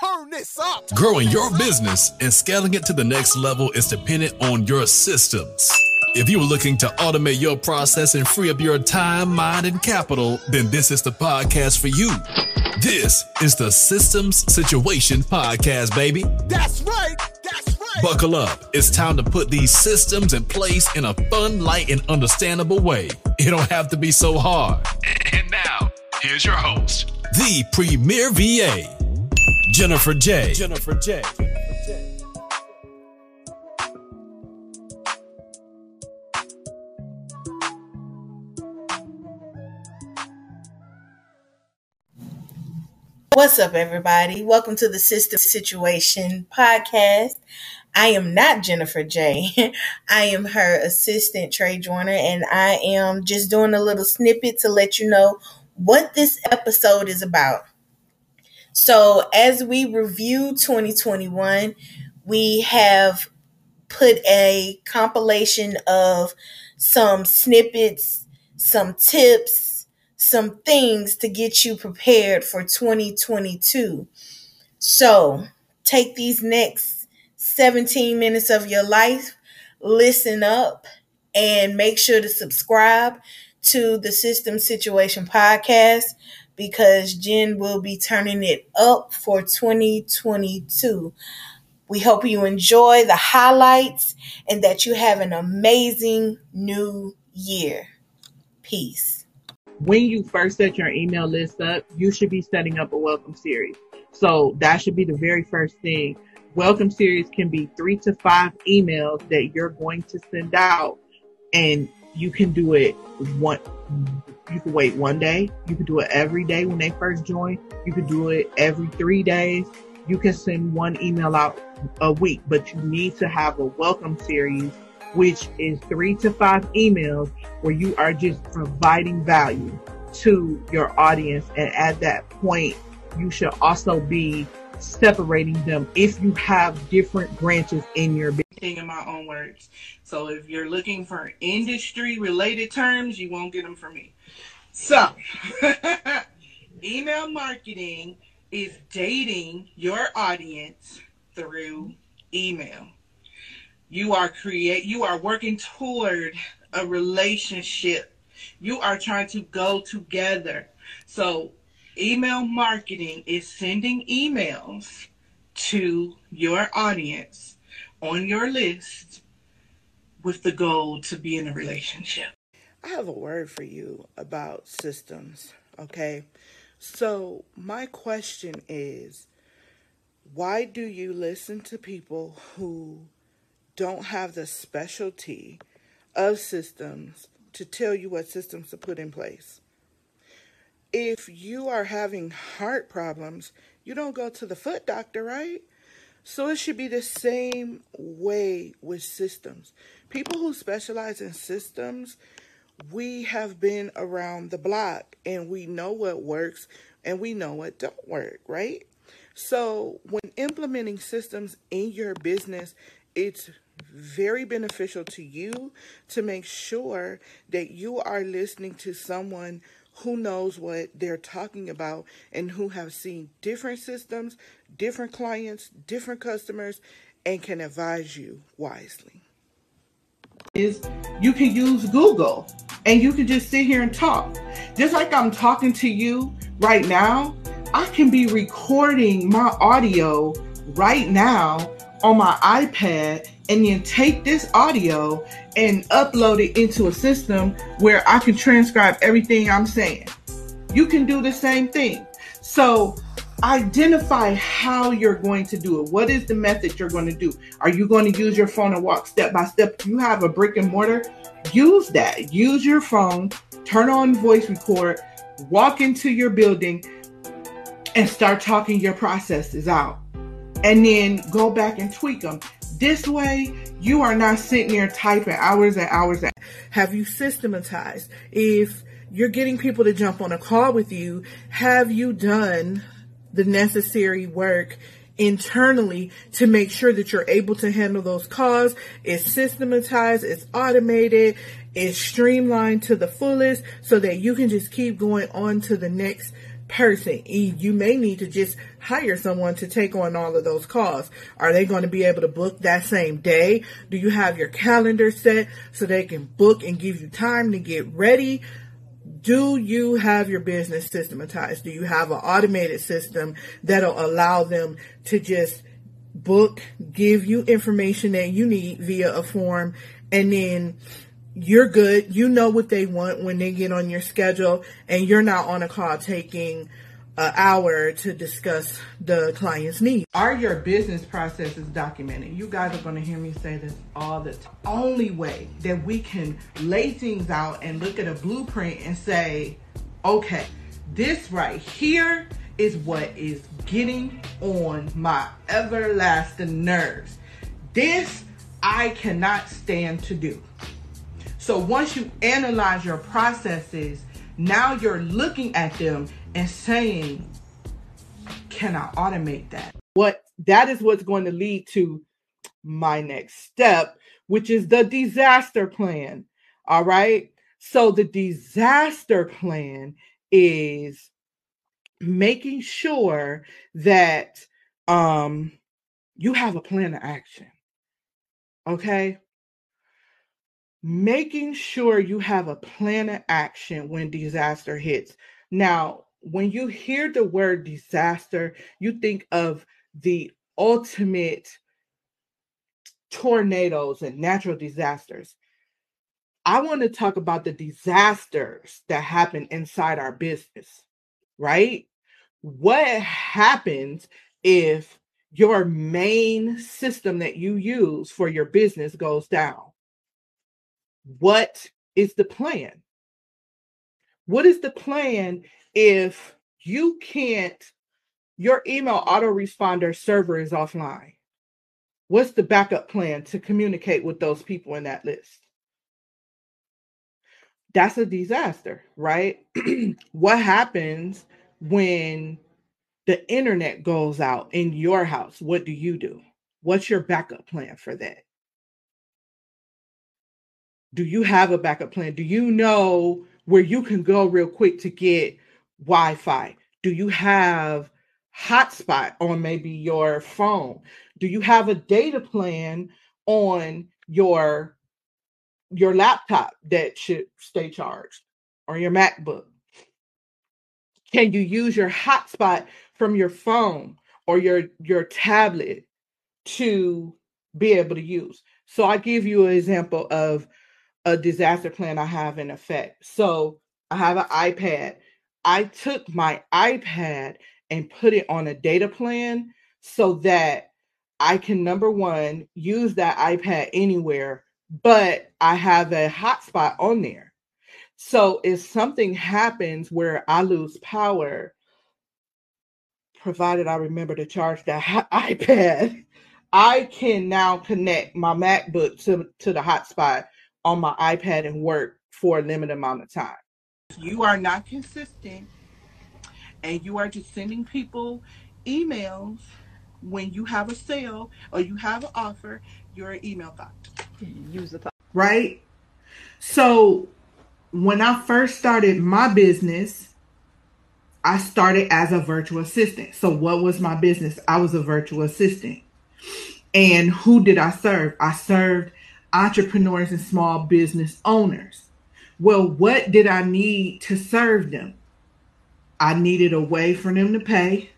turn this up. Growing your business and scaling it to the next level is dependent on your systems. If you are looking to automate your process and free up your time, mind, and capital, then this is the podcast for you. This is the Systems Situation Podcast, baby. That's right. That's right. Buckle up. It's time to put these systems in place in a fun, light, and understandable way. It don't have to be so hard. And now, here's your host, the Premier VA, Jenifer Jay. Jenifer Jay. What's up, everybody? Welcome to the System Situation podcast. I am not Jenifer Jay. I am her assistant, Trey Joyner, and I am just doing a little snippet to let you know what this episode is about. So, as we review 2021, we have put a compilation of some snippets, some tips, some things to get you prepared for 2022. So, take these next 17 minutes of your life, listen up, and make sure to subscribe to the System Situation Podcast because Jen will be turning it up for 2022. We hope you enjoy the highlights and that you have an amazing new year. Peace when you first set your email list up, you should be setting up a welcome series. So that should be the very first thing. Welcome series can be three to five emails that you're going to send out and you can do it one, you can wait one day. You can do it every day when they first join. You can do it every three days. You can send one email out a week, but you need to have a welcome series which is three to five emails where you are just providing value to your audience. And at that point, you should also be separating them if you have different branches in your business. In my own words. So if you're looking for industry related terms, you won't get them from me. So, email marketing is dating your audience through email. You are create you are working toward a relationship. You are trying to go together. So email marketing is sending emails to your audience on your list with the goal to be in a relationship i have a word for you about systems okay so my question is why do you listen to people who don't have the specialty of systems to tell you what systems to put in place. If you are having heart problems, you don't go to the foot doctor, right? So it should be the same way with systems. People who specialize in systems, we have been around the block and we know what works and we know what don't work, right? So when implementing systems in your business, it's very beneficial to you to make sure that you are listening to someone who knows what they're talking about and who have seen different systems, different clients, different customers, and can advise you wisely. Is you can use Google and you can just sit here and talk. Just like I'm talking to you right now, I can be recording my audio right now on my iPad and then take this audio and upload it into a system where I can transcribe everything I'm saying. You can do the same thing. So identify how you're going to do it. What is the method you're going to do? Are you going to use your phone and walk step by step? You have a brick and mortar, use that. Use your phone, turn on voice record, walk into your building, and start talking your processes out. And then go back and tweak them. This way, you are not sitting there typing hours and hours. And have you systematized? If you're getting people to jump on a call with you, have you done the necessary work internally to make sure that you're able to handle those calls? It's systematized, it's automated, it's streamlined to the fullest so that you can just keep going on to the next person. You may need to just hire someone to take on all of those calls. Are they going to be able to book that same day? Do you have your calendar set so they can book and give you time to get ready? Do you have your business systematized? Do you have an automated system that'll allow them to just book, give you information that you need via a form, and then you're good. You know what they want when they get on your schedule, and you're not on a call taking an hour to discuss the client's needs. Are your business processes documented? You guys are going to hear me say this all the time. Only way that we can lay things out and look at a blueprint and say, okay, this right here is what is getting on my everlasting nerves. This I cannot stand to do. So once you analyze your processes, now you're looking at them and saying, can I automate that? What that is what's going to lead to my next step, which is the disaster plan. All right. So the disaster plan is making sure that um you have a plan of action. Okay? Making sure you have a plan of action when disaster hits. Now, when you hear the word disaster, you think of the ultimate tornadoes and natural disasters. I want to talk about the disasters that happen inside our business, right? What happens if your main system that you use for your business goes down? What is the plan? What is the plan if you can't, your email autoresponder server is offline? What's the backup plan to communicate with those people in that list? That's a disaster, right? what happens when the internet goes out in your house? What do you do? What's your backup plan for that? Do you have a backup plan? Do you know where you can go real quick to get Wi Fi? Do you have hotspot on maybe your phone? Do you have a data plan on your your laptop that should stay charged or your MacBook? Can you use your hotspot from your phone or your your tablet to be able to use? So I give you an example of a disaster plan I have in effect. So I have an iPad. I took my iPad and put it on a data plan so that I can number one use that iPad anywhere, but I have a hotspot on there. So if something happens where I lose power, provided I remember to charge that iPad, I can now connect my MacBook to, to the hotspot on my iPad and work for a limited amount of time. You are not consistent and you are just sending people emails when you have a sale or you have an offer, you're an email bot. Use the top. Right? So when I first started my business, I started as a virtual assistant. So what was my business? I was a virtual assistant. And who did I serve? I served entrepreneurs and small business owners. Well, what did I need to serve them? I needed a way for them to pay,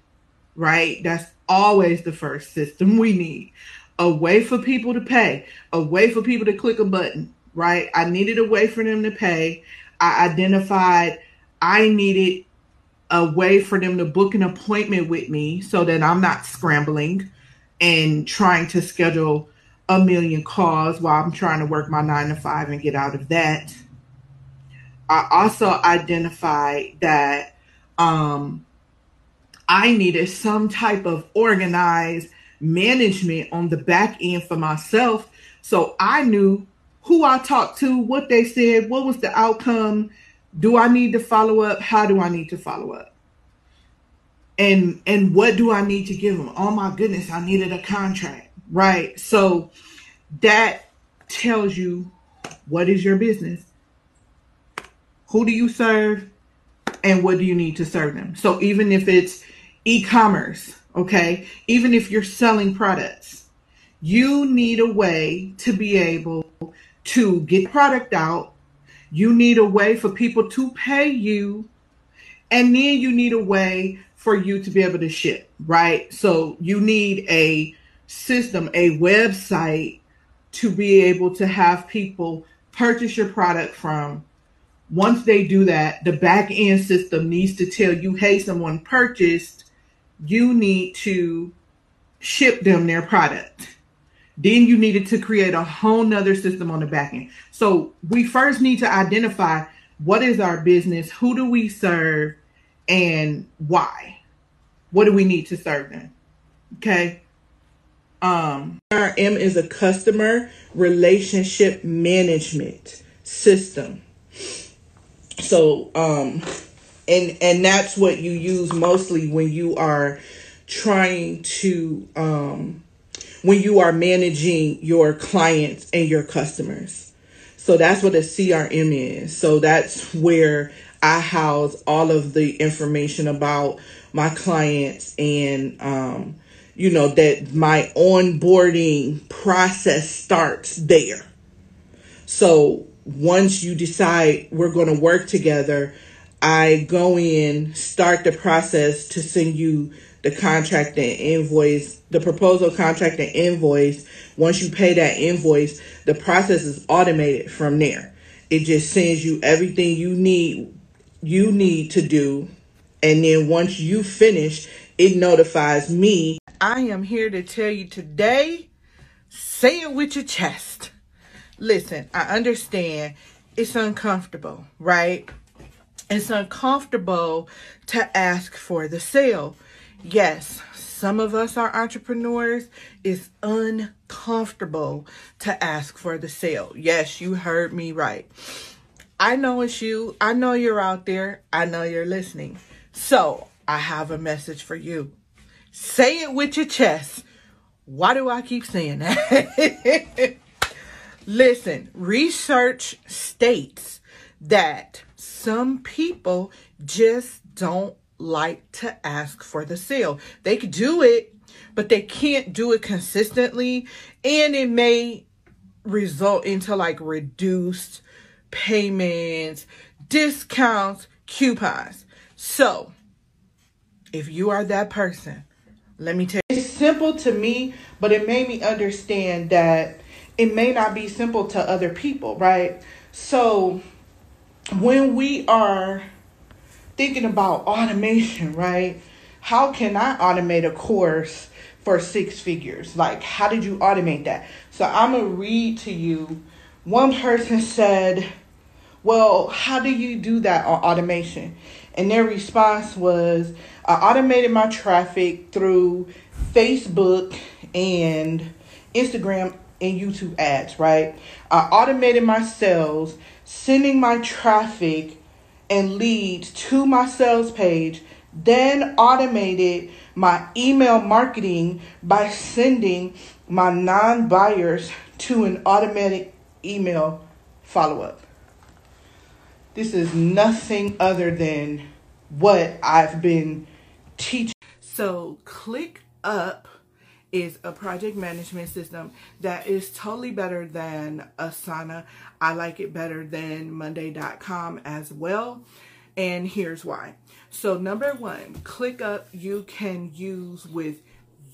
right? That's always the first system we need. A way for people to pay, a way for people to click a button, right? I needed a way for them to pay. I identified I needed a way for them to book an appointment with me so that I'm not scrambling and trying to schedule a million calls while I'm trying to work my nine to five and get out of that. I also identified that um, I needed some type of organized management on the back end for myself. So I knew who I talked to, what they said, what was the outcome. Do I need to follow up? How do I need to follow up? And and what do I need to give them? Oh my goodness, I needed a contract. Right. So that tells you what is your business? Who do you serve? and what do you need to serve them. So even if it's e-commerce, okay, even if you're selling products, you need a way to be able to get product out. You need a way for people to pay you. And then you need a way for you to be able to ship, right? So you need a system, a website to be able to have people purchase your product from. Once they do that, the back end system needs to tell you, hey, someone purchased, you need to ship them their product. Then you needed to create a whole nother system on the back end. So we first need to identify what is our business, who do we serve, and why. What do we need to serve them? Okay. Um, CRM is a customer relationship management system. So, um, and and that's what you use mostly when you are trying to um, when you are managing your clients and your customers. So that's what a CRM is. So that's where I house all of the information about my clients and um, you know, that my onboarding process starts there. So once you decide we're going to work together, I go in, start the process to send you the contract and invoice, the proposal contract and invoice. Once you pay that invoice, the process is automated from there. It just sends you everything you need you need to do and then once you finish, it notifies me I am here to tell you today say it with your chest. Listen, I understand it's uncomfortable, right? It's uncomfortable to ask for the sale. Yes, some of us are entrepreneurs. It's uncomfortable to ask for the sale. Yes, you heard me right. I know it's you. I know you're out there. I know you're listening. So I have a message for you. Say it with your chest. Why do I keep saying that? Listen, research states that some people just don't like to ask for the sale. They could do it, but they can't do it consistently, and it may result into like reduced payments, discounts, coupons. So, if you are that person let me tell you, it's simple to me, but it made me understand that it may not be simple to other people, right? So when we are thinking about automation, right? How can I automate a course for six figures? Like, how did you automate that? So I'm going to read to you. One person said, Well, how do you do that on automation? And their response was, I automated my traffic through Facebook and Instagram and YouTube ads, right? I automated my sales, sending my traffic and leads to my sales page, then automated my email marketing by sending my non buyers to an automatic email follow up. This is nothing other than what I've been teach. So ClickUp is a project management system that is totally better than Asana. I like it better than Monday.com as well. And here's why. So number one, ClickUp you can use with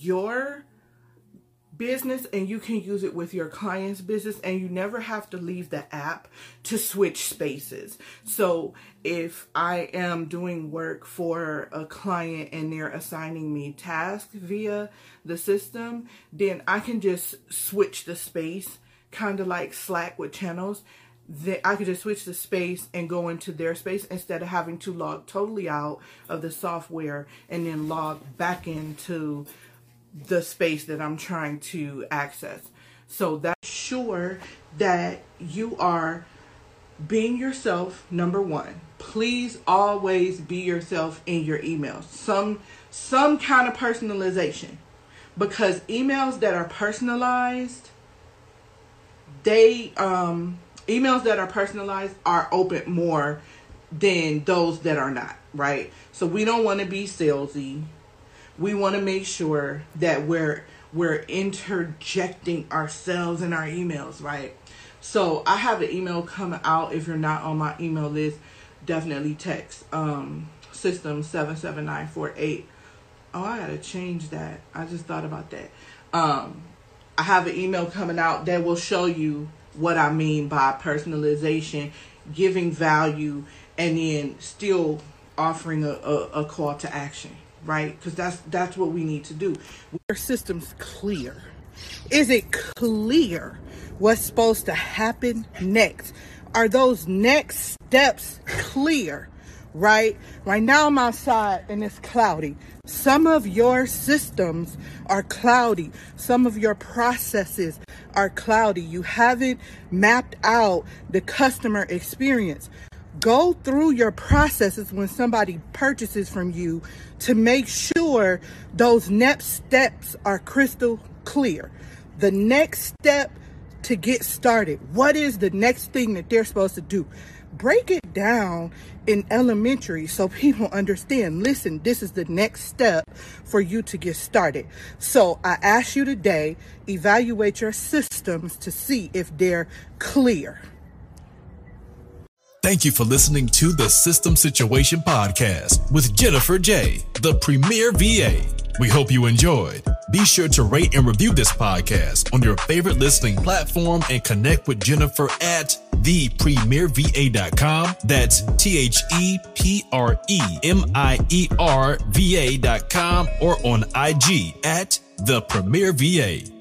your business and you can use it with your client's business and you never have to leave the app to switch spaces. So if I am doing work for a client and they're assigning me tasks via the system, then I can just switch the space, kind of like Slack with channels. That I could just switch the space and go into their space instead of having to log totally out of the software and then log back into the space that I'm trying to access. So that's sure that you are being yourself, number one. Please always be yourself in your emails. Some some kind of personalization. Because emails that are personalized, they um emails that are personalized are open more than those that are not. right? So we don't want to be salesy. We want to make sure that we're we're interjecting ourselves in our emails, right? So I have an email coming out. If you're not on my email list, definitely text um, system seven seven nine four eight. Oh, I gotta change that. I just thought about that. Um, I have an email coming out that will show you what I mean by personalization, giving value, and then still offering a, a, a call to action, right? Because that's that's what we need to do. Our system's clear. Is it clear what's supposed to happen next? Are those next steps clear? Right? Right now I'm outside and it's cloudy. Some of your systems are cloudy. Some of your processes are cloudy. You haven't mapped out the customer experience. Go through your processes when somebody purchases from you to make sure those next steps are crystal clear. The next step to get started. What is the next thing that they're supposed to do? Break it down in elementary so people understand. Listen, this is the next step for you to get started. So I ask you today, evaluate your systems to see if they're clear. Thank you for listening to the System Situation Podcast with Jenifer Jay., the premier VA. We hope you enjoyed. Be sure to rate and review this podcast on your favorite listening platform and connect with Jenifer at thepremierva.com. That's T H E P R E M I E R V A.com or on IG at the Premier VA.